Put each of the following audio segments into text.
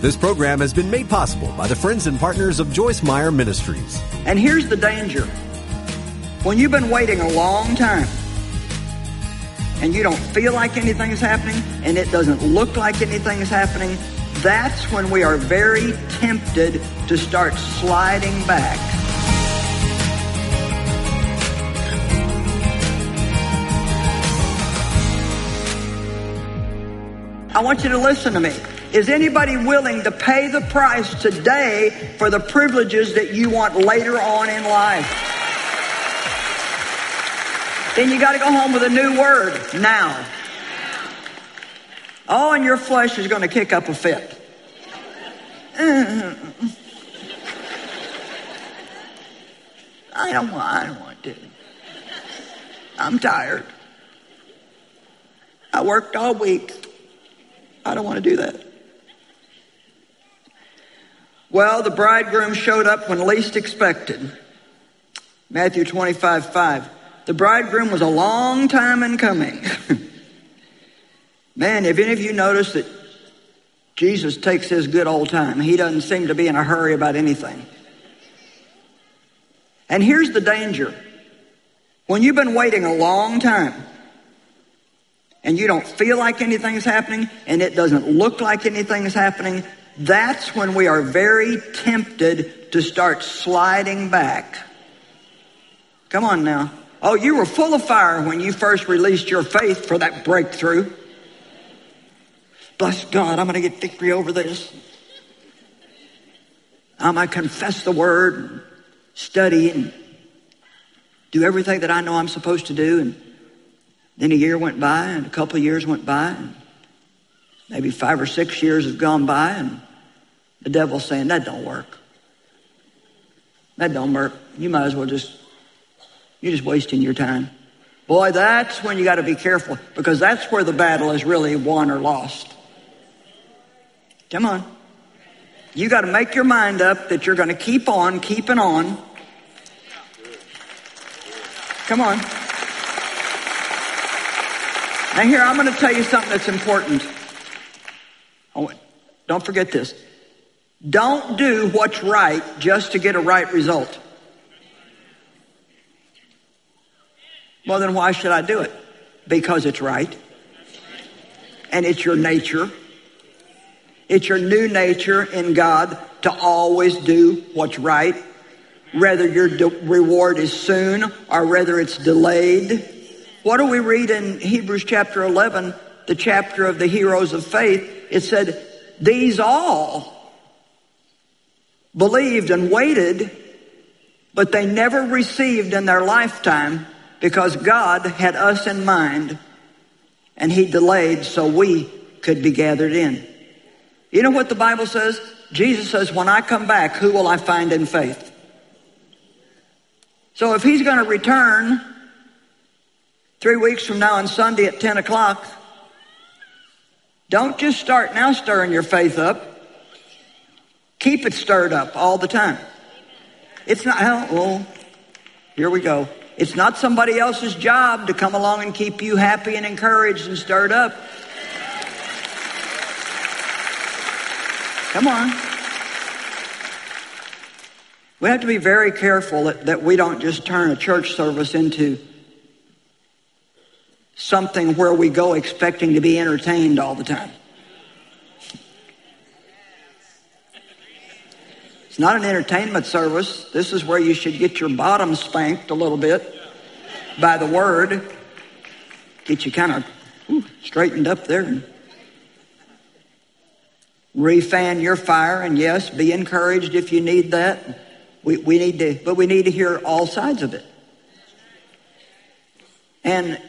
This program has been made possible by the friends and partners of Joyce Meyer Ministries. And here's the danger. When you've been waiting a long time and you don't feel like anything is happening and it doesn't look like anything is happening, that's when we are very tempted to start sliding back. I want you to listen to me. Is anybody willing to pay the price today for the privileges that you want later on in life? Then you got to go home with a new word now. Oh, and your flesh is going to kick up a fit. I don't want, I don't want to. I'm tired. I worked all week. I don't want to do that. Well, the bridegroom showed up when least expected. Matthew 25, 5. The bridegroom was a long time in coming. Man, have any of you noticed that Jesus takes his good old time? He doesn't seem to be in a hurry about anything. And here's the danger. When you've been waiting a long time, and you don't feel like anything's happening and it doesn't look like anything is happening, that's when we are very tempted to start sliding back. Come on now. Oh, you were full of fire when you first released your faith for that breakthrough. Bless God, I'm going to get victory over this. I'm going to confess the word, and study, and do everything that I know I'm supposed to do. And then a year went by, and a couple of years went by, and maybe five or six years have gone by, and the devil's saying, That don't work. That don't work. You might as well just, you're just wasting your time. Boy, that's when you got to be careful because that's where the battle is really won or lost. Come on. You got to make your mind up that you're going to keep on keeping on. Come on. Now, here, I'm going to tell you something that's important. Oh, don't forget this. Don't do what's right just to get a right result. Well, then why should I do it? Because it's right. And it's your nature. It's your new nature in God to always do what's right, whether your de- reward is soon or whether it's delayed. What do we read in Hebrews chapter 11, the chapter of the heroes of faith? It said, These all believed and waited, but they never received in their lifetime because God had us in mind and He delayed so we could be gathered in. You know what the Bible says? Jesus says, When I come back, who will I find in faith? So if He's going to return three weeks from now on Sunday at 10 o'clock, don't just start now stirring your faith up. Keep it stirred up all the time. It's not, well, here we go. It's not somebody else's job to come along and keep you happy and encouraged and stirred up. Come on. We have to be very careful that, that we don't just turn a church service into something where we go expecting to be entertained all the time. It's not an entertainment service. This is where you should get your bottom spanked a little bit by the word. Get you kind of straightened up there refan your fire. And yes, be encouraged if you need that. We, we need to, but we need to hear all sides of it. And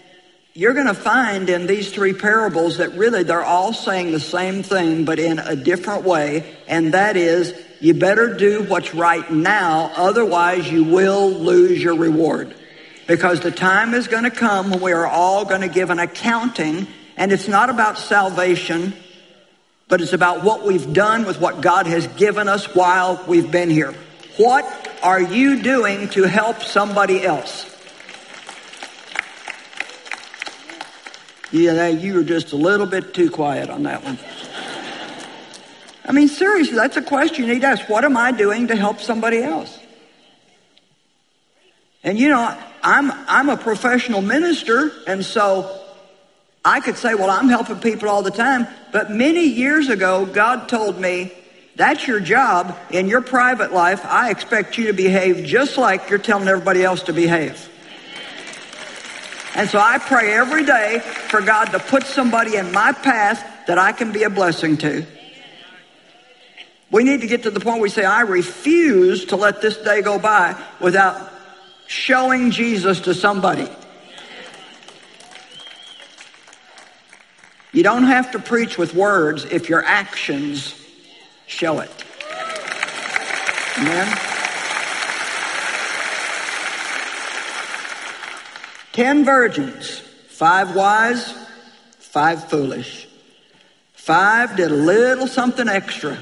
you're going to find in these three parables that really they're all saying the same thing, but in a different way. And that is, you better do what's right now, otherwise you will lose your reward. Because the time is going to come when we are all going to give an accounting, and it's not about salvation, but it's about what we've done with what God has given us while we've been here. What are you doing to help somebody else? Yeah, you were just a little bit too quiet on that one. I mean, seriously, that's a question you need to ask. What am I doing to help somebody else? And you know, I'm, I'm a professional minister, and so I could say, well, I'm helping people all the time. But many years ago, God told me, that's your job in your private life. I expect you to behave just like you're telling everybody else to behave. And so I pray every day for God to put somebody in my path that I can be a blessing to. We need to get to the point where we say, I refuse to let this day go by without showing Jesus to somebody. You don't have to preach with words if your actions show it. Amen. Ten virgins, five wise, five foolish. Five did a little something extra.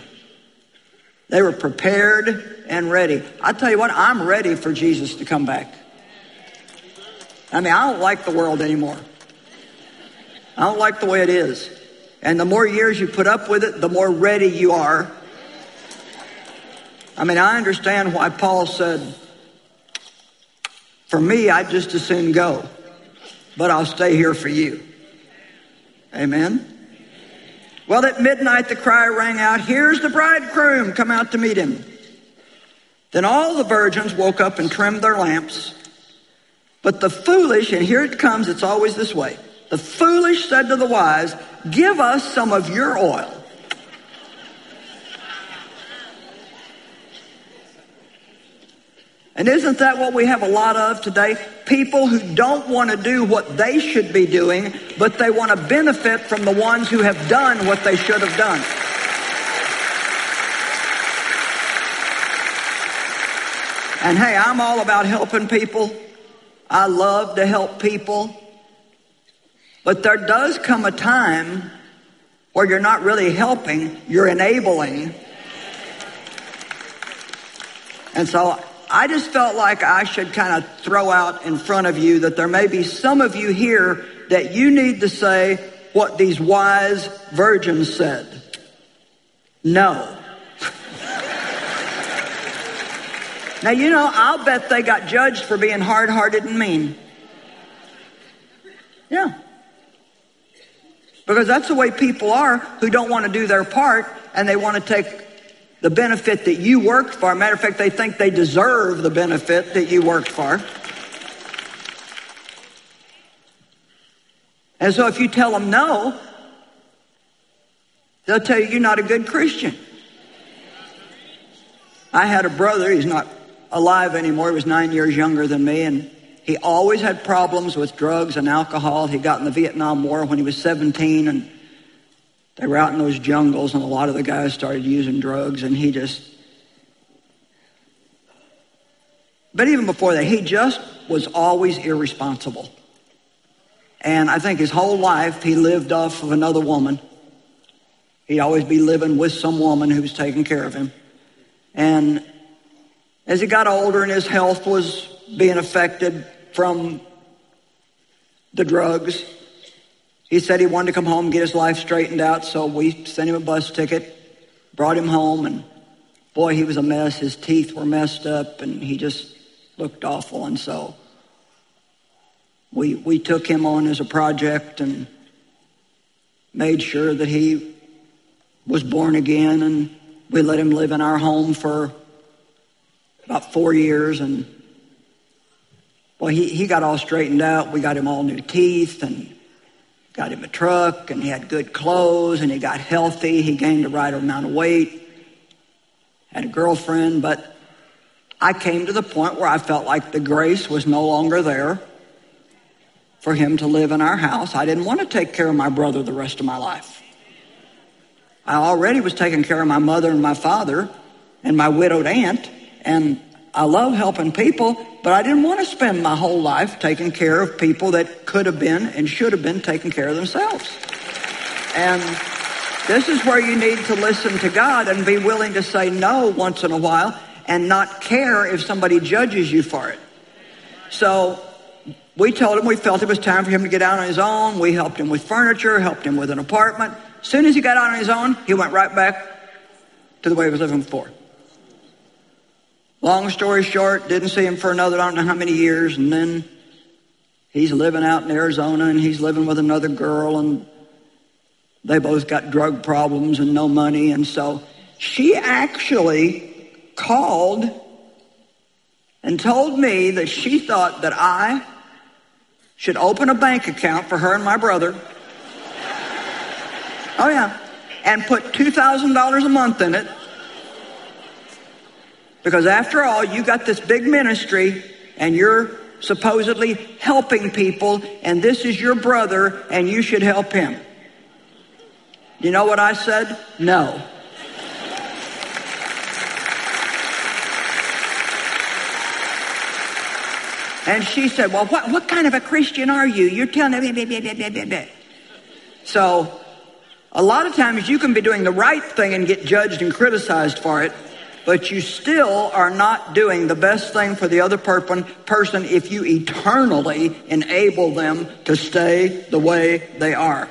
They were prepared and ready. I tell you what, I'm ready for Jesus to come back. I mean, I don't like the world anymore. I don't like the way it is. And the more years you put up with it, the more ready you are. I mean, I understand why Paul said, for me, I'd just as soon go, but I'll stay here for you. Amen. Well, at midnight, the cry rang out, Here's the bridegroom, come out to meet him. Then all the virgins woke up and trimmed their lamps. But the foolish, and here it comes, it's always this way. The foolish said to the wise, Give us some of your oil. And isn't that what we have a lot of today? People who don't want to do what they should be doing, but they want to benefit from the ones who have done what they should have done. And hey, I'm all about helping people. I love to help people. But there does come a time where you're not really helping, you're enabling. And so I just felt like I should kind of throw out in front of you that there may be some of you here that you need to say what these wise virgins said. No. now, you know, I'll bet they got judged for being hard hearted and mean. Yeah. Because that's the way people are who don't want to do their part and they want to take the benefit that you worked for. Matter of fact, they think they deserve the benefit that you worked for. And so if you tell them no, they'll tell you you're not a good Christian. I had a brother, he's not alive anymore, he was nine years younger than me, and he always had problems with drugs and alcohol. He got in the Vietnam War when he was 17 and they were out in those jungles, and a lot of the guys started using drugs, and he just. But even before that, he just was always irresponsible. And I think his whole life he lived off of another woman. He'd always be living with some woman who was taking care of him. And as he got older and his health was being affected from the drugs, he said he wanted to come home and get his life straightened out, so we sent him a bus ticket, brought him home, and boy, he was a mess. His teeth were messed up, and he just looked awful. And so we, we took him on as a project and made sure that he was born again, and we let him live in our home for about four years. And well, he, he got all straightened out. We got him all new teeth and got him a truck and he had good clothes and he got healthy. He gained the right amount of weight, had a girlfriend, but I came to the point where I felt like the grace was no longer there for him to live in our house. I didn't want to take care of my brother the rest of my life. I already was taking care of my mother and my father and my widowed aunt, and I love helping people, but I didn't want to spend my whole life taking care of people that could have been and should have been taking care of themselves. And this is where you need to listen to God and be willing to say no once in a while and not care if somebody judges you for it. So we told him we felt it was time for him to get out on his own. We helped him with furniture, helped him with an apartment. As soon as he got out on his own, he went right back to the way he was living before. Long story short, didn't see him for another I don't know how many years, and then he's living out in Arizona and he's living with another girl, and they both got drug problems and no money, and so she actually called and told me that she thought that I should open a bank account for her and my brother. Oh, yeah. And put $2,000 a month in it. Because after all, you got this big ministry and you're supposedly helping people, and this is your brother, and you should help him. You know what I said? No. And she said, Well, what, what kind of a Christian are you? You're telling me. So, a lot of times you can be doing the right thing and get judged and criticized for it, but you still are not doing the best thing for the other person if you eternally enable them to stay the way they are.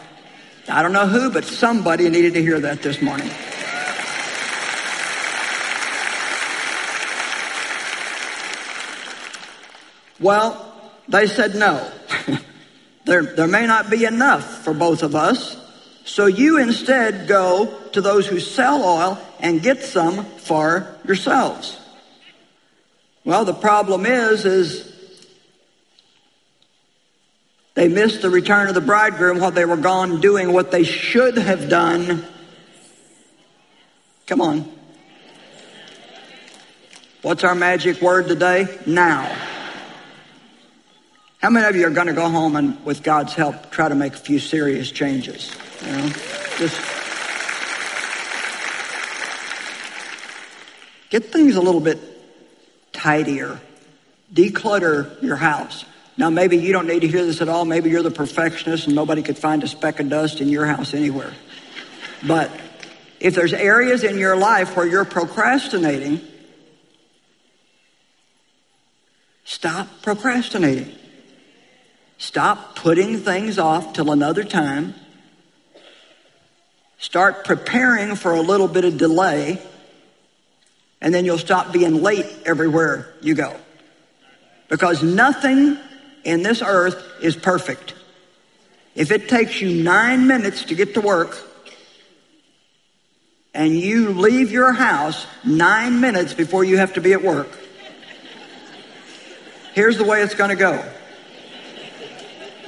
I don't know who, but somebody needed to hear that this morning. Well, they said no. there, there may not be enough for both of us. So you instead go to those who sell oil and get some for yourselves. Well, the problem is, is they missed the return of the bridegroom while they were gone doing what they should have done. Come on. What's our magic word today? Now. How many of you are going to go home and, with God's help, try to make a few serious changes? You know, just get things a little bit tidier. Declutter your house. Now, maybe you don't need to hear this at all. Maybe you're the perfectionist and nobody could find a speck of dust in your house anywhere. But if there's areas in your life where you're procrastinating, stop procrastinating. Stop putting things off till another time. Start preparing for a little bit of delay, and then you'll stop being late everywhere you go. Because nothing in this earth is perfect. If it takes you nine minutes to get to work, and you leave your house nine minutes before you have to be at work, here's the way it's going to go.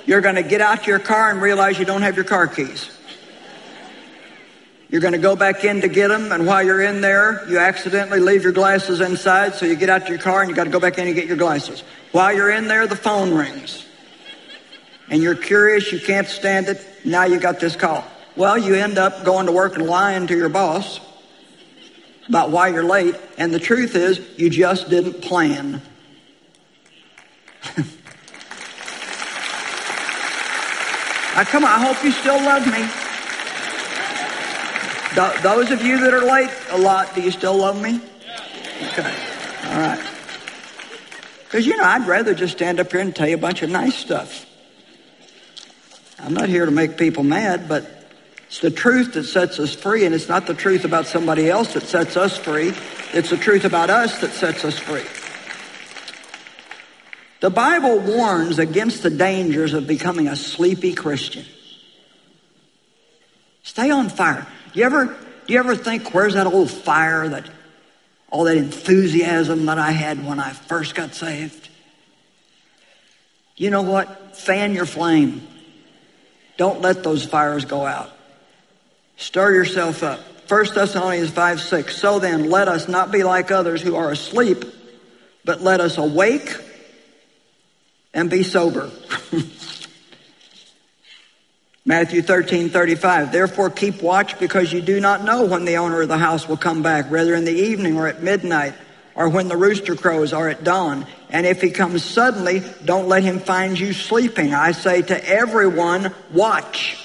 You're going to get out your car and realize you don't have your car keys. You're going to go back in to get them, and while you're in there, you accidentally leave your glasses inside, so you get out to your car and you got to go back in and get your glasses. While you're in there, the phone rings. And you're curious, you can't stand it, now you got this call. Well, you end up going to work and lying to your boss about why you're late, and the truth is, you just didn't plan. Now, come on, I hope you still love me. Th- those of you that are late a lot, do you still love me? Okay. All right. Because, you know, I'd rather just stand up here and tell you a bunch of nice stuff. I'm not here to make people mad, but it's the truth that sets us free, and it's not the truth about somebody else that sets us free. It's the truth about us that sets us free. The Bible warns against the dangers of becoming a sleepy Christian. Stay on fire. You ever, do you ever think, where's that old fire that, all that enthusiasm that I had when I first got saved? You know what? Fan your flame. Don't let those fires go out. Stir yourself up. 1 Thessalonians 5 6. So then, let us not be like others who are asleep, but let us awake and be sober. Matthew 13, 35. Therefore keep watch because you do not know when the owner of the house will come back, whether in the evening or at midnight or when the rooster crows or at dawn. And if he comes suddenly, don't let him find you sleeping. I say to everyone, watch.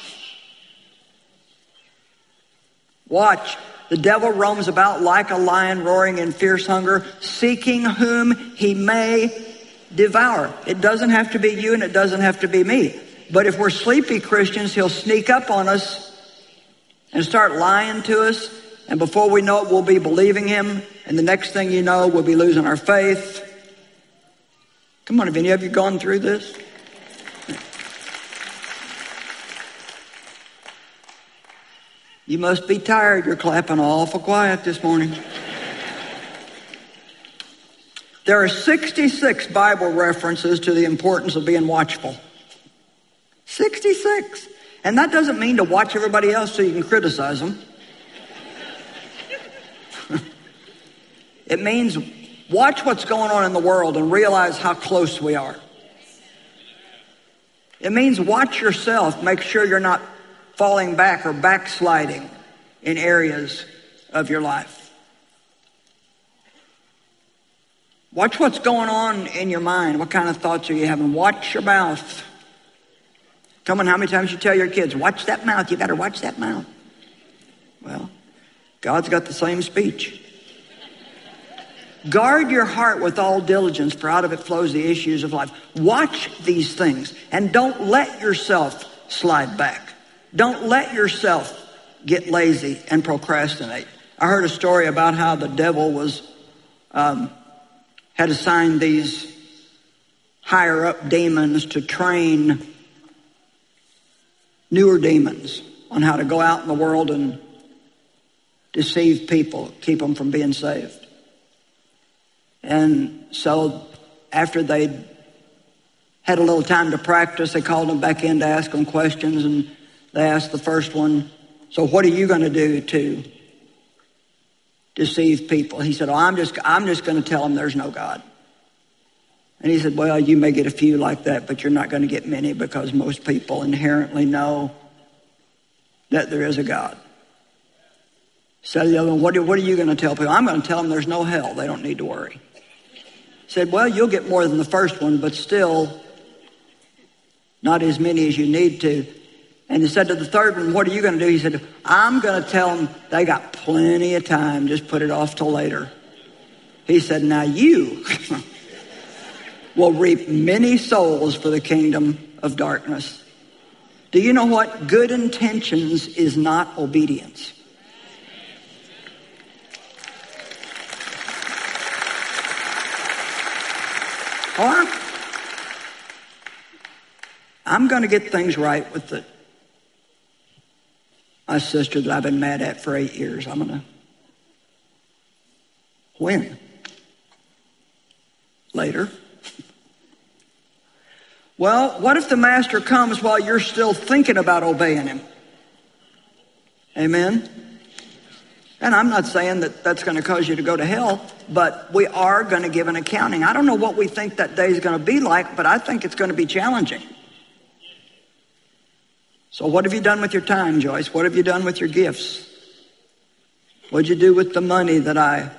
Watch. The devil roams about like a lion roaring in fierce hunger, seeking whom he may devour. It doesn't have to be you and it doesn't have to be me. But if we're sleepy Christians, he'll sneak up on us and start lying to us And before we know it, we'll be believing him. And the next thing you know, we'll be losing our faith. Come on, have any of you gone through this? You must be tired. You're clapping awful quiet this morning. There are 66 Bible references to the importance of being watchful. 66. And that doesn't mean to watch everybody else so you can criticize them. it means watch what's going on in the world and realize how close we are. It means watch yourself, make sure you're not falling back or backsliding in areas of your life. Watch what's going on in your mind. What kind of thoughts are you having? Watch your mouth. Come on, how many times you tell your kids, watch that mouth, you better watch that mouth. Well, God's got the same speech. Guard your heart with all diligence, for out of it flows the issues of life. Watch these things and don't let yourself slide back. Don't let yourself get lazy and procrastinate. I heard a story about how the devil was um, had assigned these higher up demons to train newer demons on how to go out in the world and deceive people, keep them from being saved. And so after they had a little time to practice, they called them back in to ask them questions and they asked the first one, so what are you going to do to deceive people? He said, oh, I'm just, I'm just going to tell them there's no God. And he said, well, you may get a few like that, but you're not going to get many because most people inherently know that there is a God. Said the other one, what are, what are you going to tell people? I'm going to tell them there's no hell. They don't need to worry. Said, well, you'll get more than the first one, but still not as many as you need to. And he said to the third one, What are you going to do? He said, I'm going to tell them they got plenty of time. Just put it off till later. He said, Now you will reap many souls for the kingdom of darkness. Do you know what? Good intentions is not obedience. Or I'm going to get things right with the my sister that I've been mad at for eight years. I'm going to win. Later. Well, what if the master comes while you're still thinking about obeying him? Amen? And I'm not saying that that's going to cause you to go to hell, but we are going to give an accounting. I don't know what we think that day is going to be like, but I think it's going to be challenging. So, what have you done with your time, Joyce? What have you done with your gifts? What'd you do with the money that I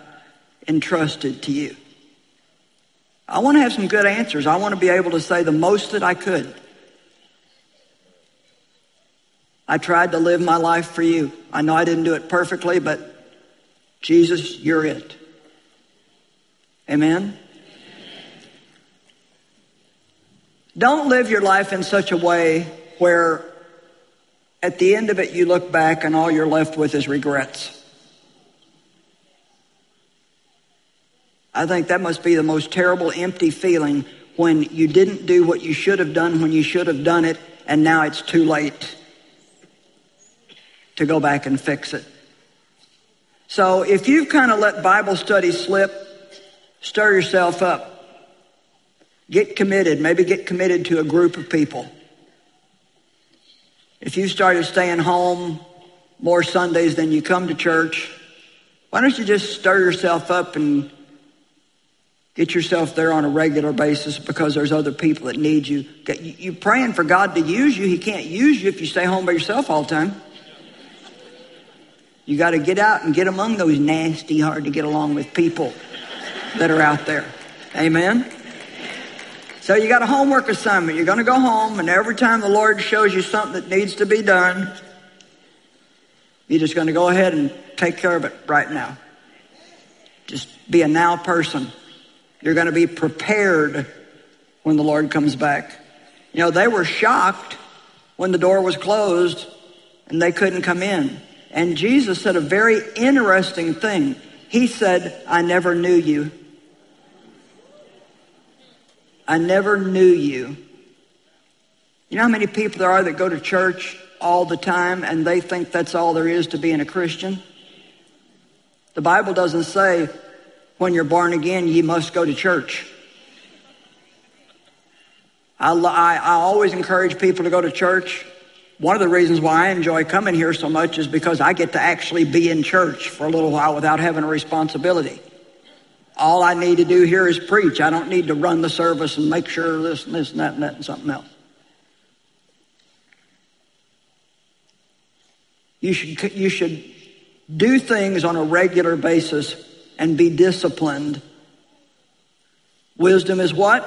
entrusted to you? I want to have some good answers. I want to be able to say the most that I could. I tried to live my life for you. I know I didn't do it perfectly, but Jesus, you're it. Amen? Don't live your life in such a way where at the end of it, you look back and all you're left with is regrets. I think that must be the most terrible, empty feeling when you didn't do what you should have done when you should have done it, and now it's too late to go back and fix it. So if you've kind of let Bible study slip, stir yourself up. Get committed. Maybe get committed to a group of people. If you started staying home more Sundays than you come to church, why don't you just stir yourself up and get yourself there on a regular basis because there's other people that need you. You're praying for God to use you. He can't use you if you stay home by yourself all the time. You got to get out and get among those nasty, hard to get along with people that are out there. Amen. So you got a homework assignment. You're going to go home, and every time the Lord shows you something that needs to be done, you're just going to go ahead and take care of it right now. Just be a now person. You're going to be prepared when the Lord comes back. You know, they were shocked when the door was closed and they couldn't come in. And Jesus said a very interesting thing. He said, I never knew you. I never knew you. You know how many people there are that go to church all the time and they think that's all there is to being a Christian? The Bible doesn't say when you're born again, you must go to church. I, I, I, always encourage people to go to church. One of the reasons why I enjoy coming here so much is because I get to actually be in church for a little while without having a responsibility. All I need to do here is preach. I don't need to run the service and make sure this and this and that and that and something else. You should, you should do things on a regular basis and be disciplined. Wisdom is what?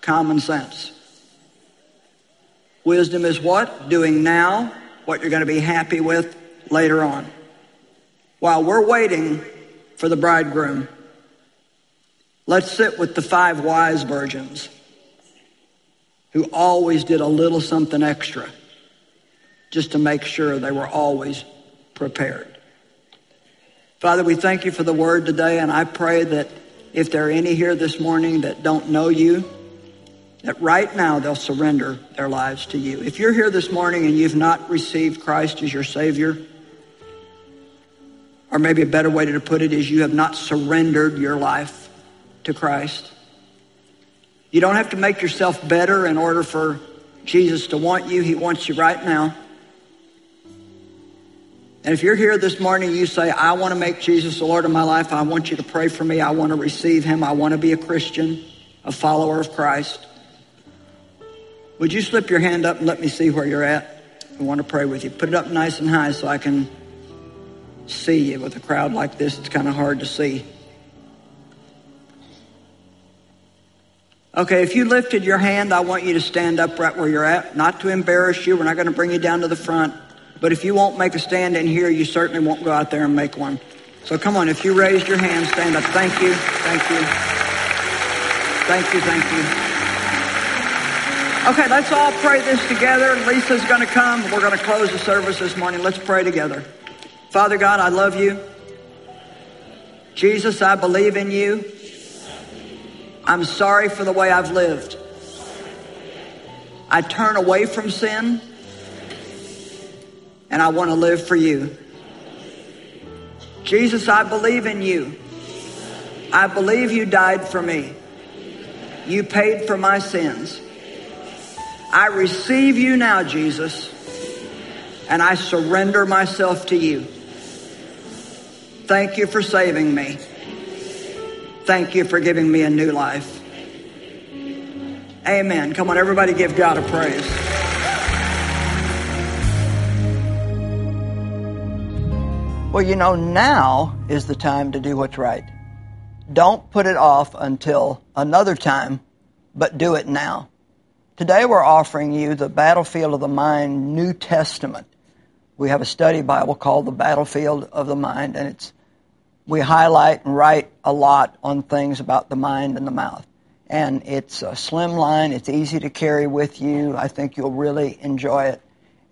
Common sense. Wisdom is what? Doing now what you're going to be happy with later on. While we're waiting for the bridegroom, let's sit with the five wise virgins who always did a little something extra just to make sure they were always prepared. Father, we thank you for the word today, and I pray that if there are any here this morning that don't know you, that right now they'll surrender their lives to you. If you're here this morning and you've not received Christ as your Savior, or maybe a better way to put it is you have not surrendered your life to Christ. You don't have to make yourself better in order for Jesus to want you. He wants you right now. And if you're here this morning, you say, I want to make Jesus the Lord of my life. I want you to pray for me. I want to receive him. I want to be a Christian, a follower of Christ. Would you slip your hand up and let me see where you're at? I want to pray with you. Put it up nice and high so I can see you. With a crowd like this, it's kind of hard to see. Okay, if you lifted your hand, I want you to stand up right where you're at. Not to embarrass you. We're not going to bring you down to the front. But if you won't make a stand in here, you certainly won't go out there and make one. So come on, if you raised your hand, stand up. Thank you. Thank you. Thank you. Thank you. Okay, let's all pray this together. Lisa's going to come. We're going to close the service this morning. Let's pray together. Father God, I love you. Jesus, I believe in you. I'm sorry for the way I've lived. I turn away from sin and I want to live for you. Jesus, I believe in you. I believe you died for me. You paid for my sins. I receive you now, Jesus, and I surrender myself to you. Thank you for saving me. Thank you for giving me a new life. Amen. Come on, everybody give God a praise. Well, you know, now is the time to do what's right. Don't put it off until another time, but do it now. Today we're offering you the Battlefield of the Mind New Testament. We have a study Bible called the Battlefield of the Mind, and it's we highlight and write a lot on things about the mind and the mouth. And it's a slim line, it's easy to carry with you. I think you'll really enjoy it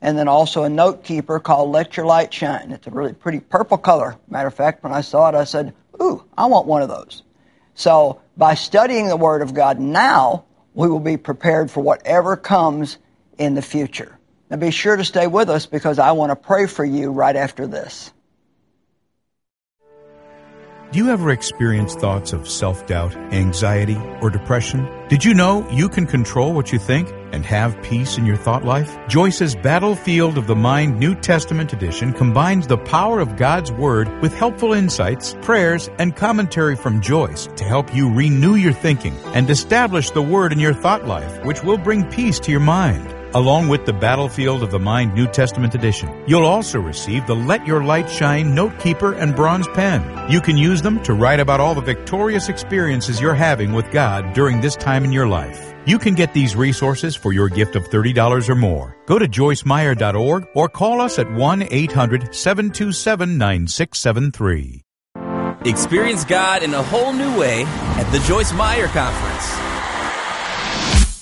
and then also a note keeper called Let Your Light Shine. It's a really pretty purple color. Matter of fact, when I saw it, I said, Ooh, I want one of those. So by studying the Word of God now, we will be prepared for whatever comes in the future. Now be sure to stay with us because I want to pray for you right after this. Do you ever experience thoughts of self doubt, anxiety, or depression? Did you know you can control what you think and have peace in your thought life? Joyce's Battlefield of the Mind New Testament edition combines the power of God's Word with helpful insights, prayers, and commentary from Joyce to help you renew your thinking and establish the Word in your thought life, which will bring peace to your mind along with the Battlefield of the Mind New Testament edition. You'll also receive the Let Your Light Shine Note Keeper and bronze pen. You can use them to write about all the victorious experiences you're having with God during this time in your life. You can get these resources for your gift of $30 or more. Go to joycemeyer.org or call us at 1 800 727 9673. Experience God in a whole new way at the Joyce Meyer Conference.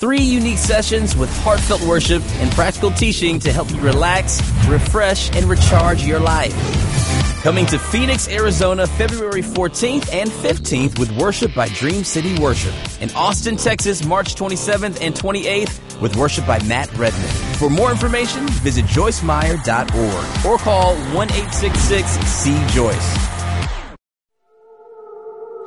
Three unique sessions with heartfelt worship and practical teaching to help you relax, refresh, and recharge your life. Coming to Phoenix, Arizona, February 14th and 15th with worship by Dream City Worship. In Austin, Texas, March 27th and 28th with worship by Matt Redman. For more information, visit joycemeyer.org or call 1 see Joyce.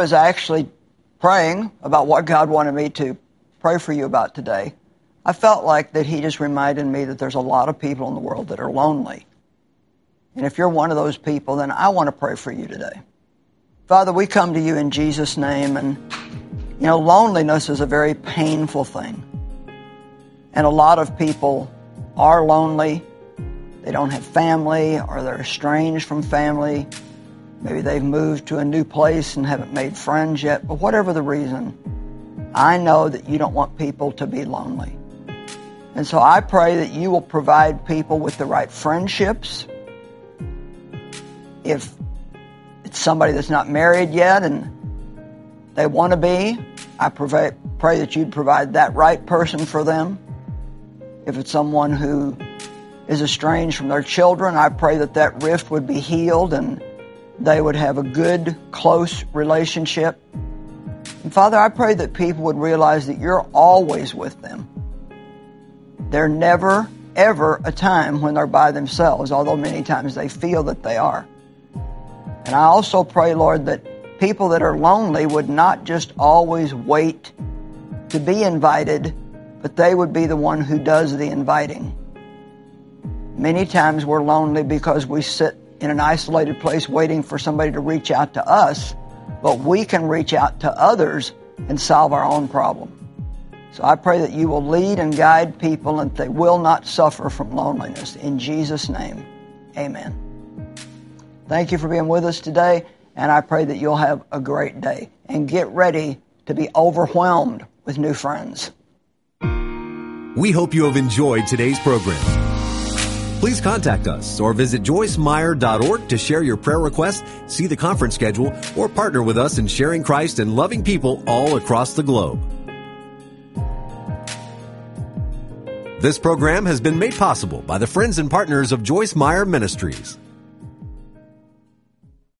was actually praying about what God wanted me to pray for you about today, I felt like that He just reminded me that there's a lot of people in the world that are lonely. And if you're one of those people, then I want to pray for you today. Father, we come to you in Jesus' name, and you know, loneliness is a very painful thing. And a lot of people are lonely. They don't have family, or they're estranged from family. Maybe they've moved to a new place and haven't made friends yet, but whatever the reason, I know that you don't want people to be lonely. And so I pray that you will provide people with the right friendships. If it's somebody that's not married yet and they want to be, I pray, that you'd provide that right person for them. If it's someone who is estranged from their children, I pray that that rift would be healed and they would have a good, close relationship. And Father, I pray that people would realize that you're always with them. There never, ever a time when they're by themselves, although many times they feel that they are. And I also pray, Lord, that people that are lonely would not just always wait to be invited, but they would be the one who does the inviting. Many times we're lonely because we sit in an isolated place waiting for somebody to reach out to us, but we can reach out to others and solve our own problem. So I pray that you will lead and guide people and they will not suffer from loneliness. In Jesus' name, amen. Thank you for being with us today, and I pray that you'll have a great day. And get ready to be overwhelmed with new friends. We hope you have enjoyed today's program. Please contact us or visit joycemeyer.org to share your prayer requests, see the conference schedule, or partner with us in sharing Christ and loving people all across the globe. This program has been made possible by the friends and partners of Joyce Meyer Ministries.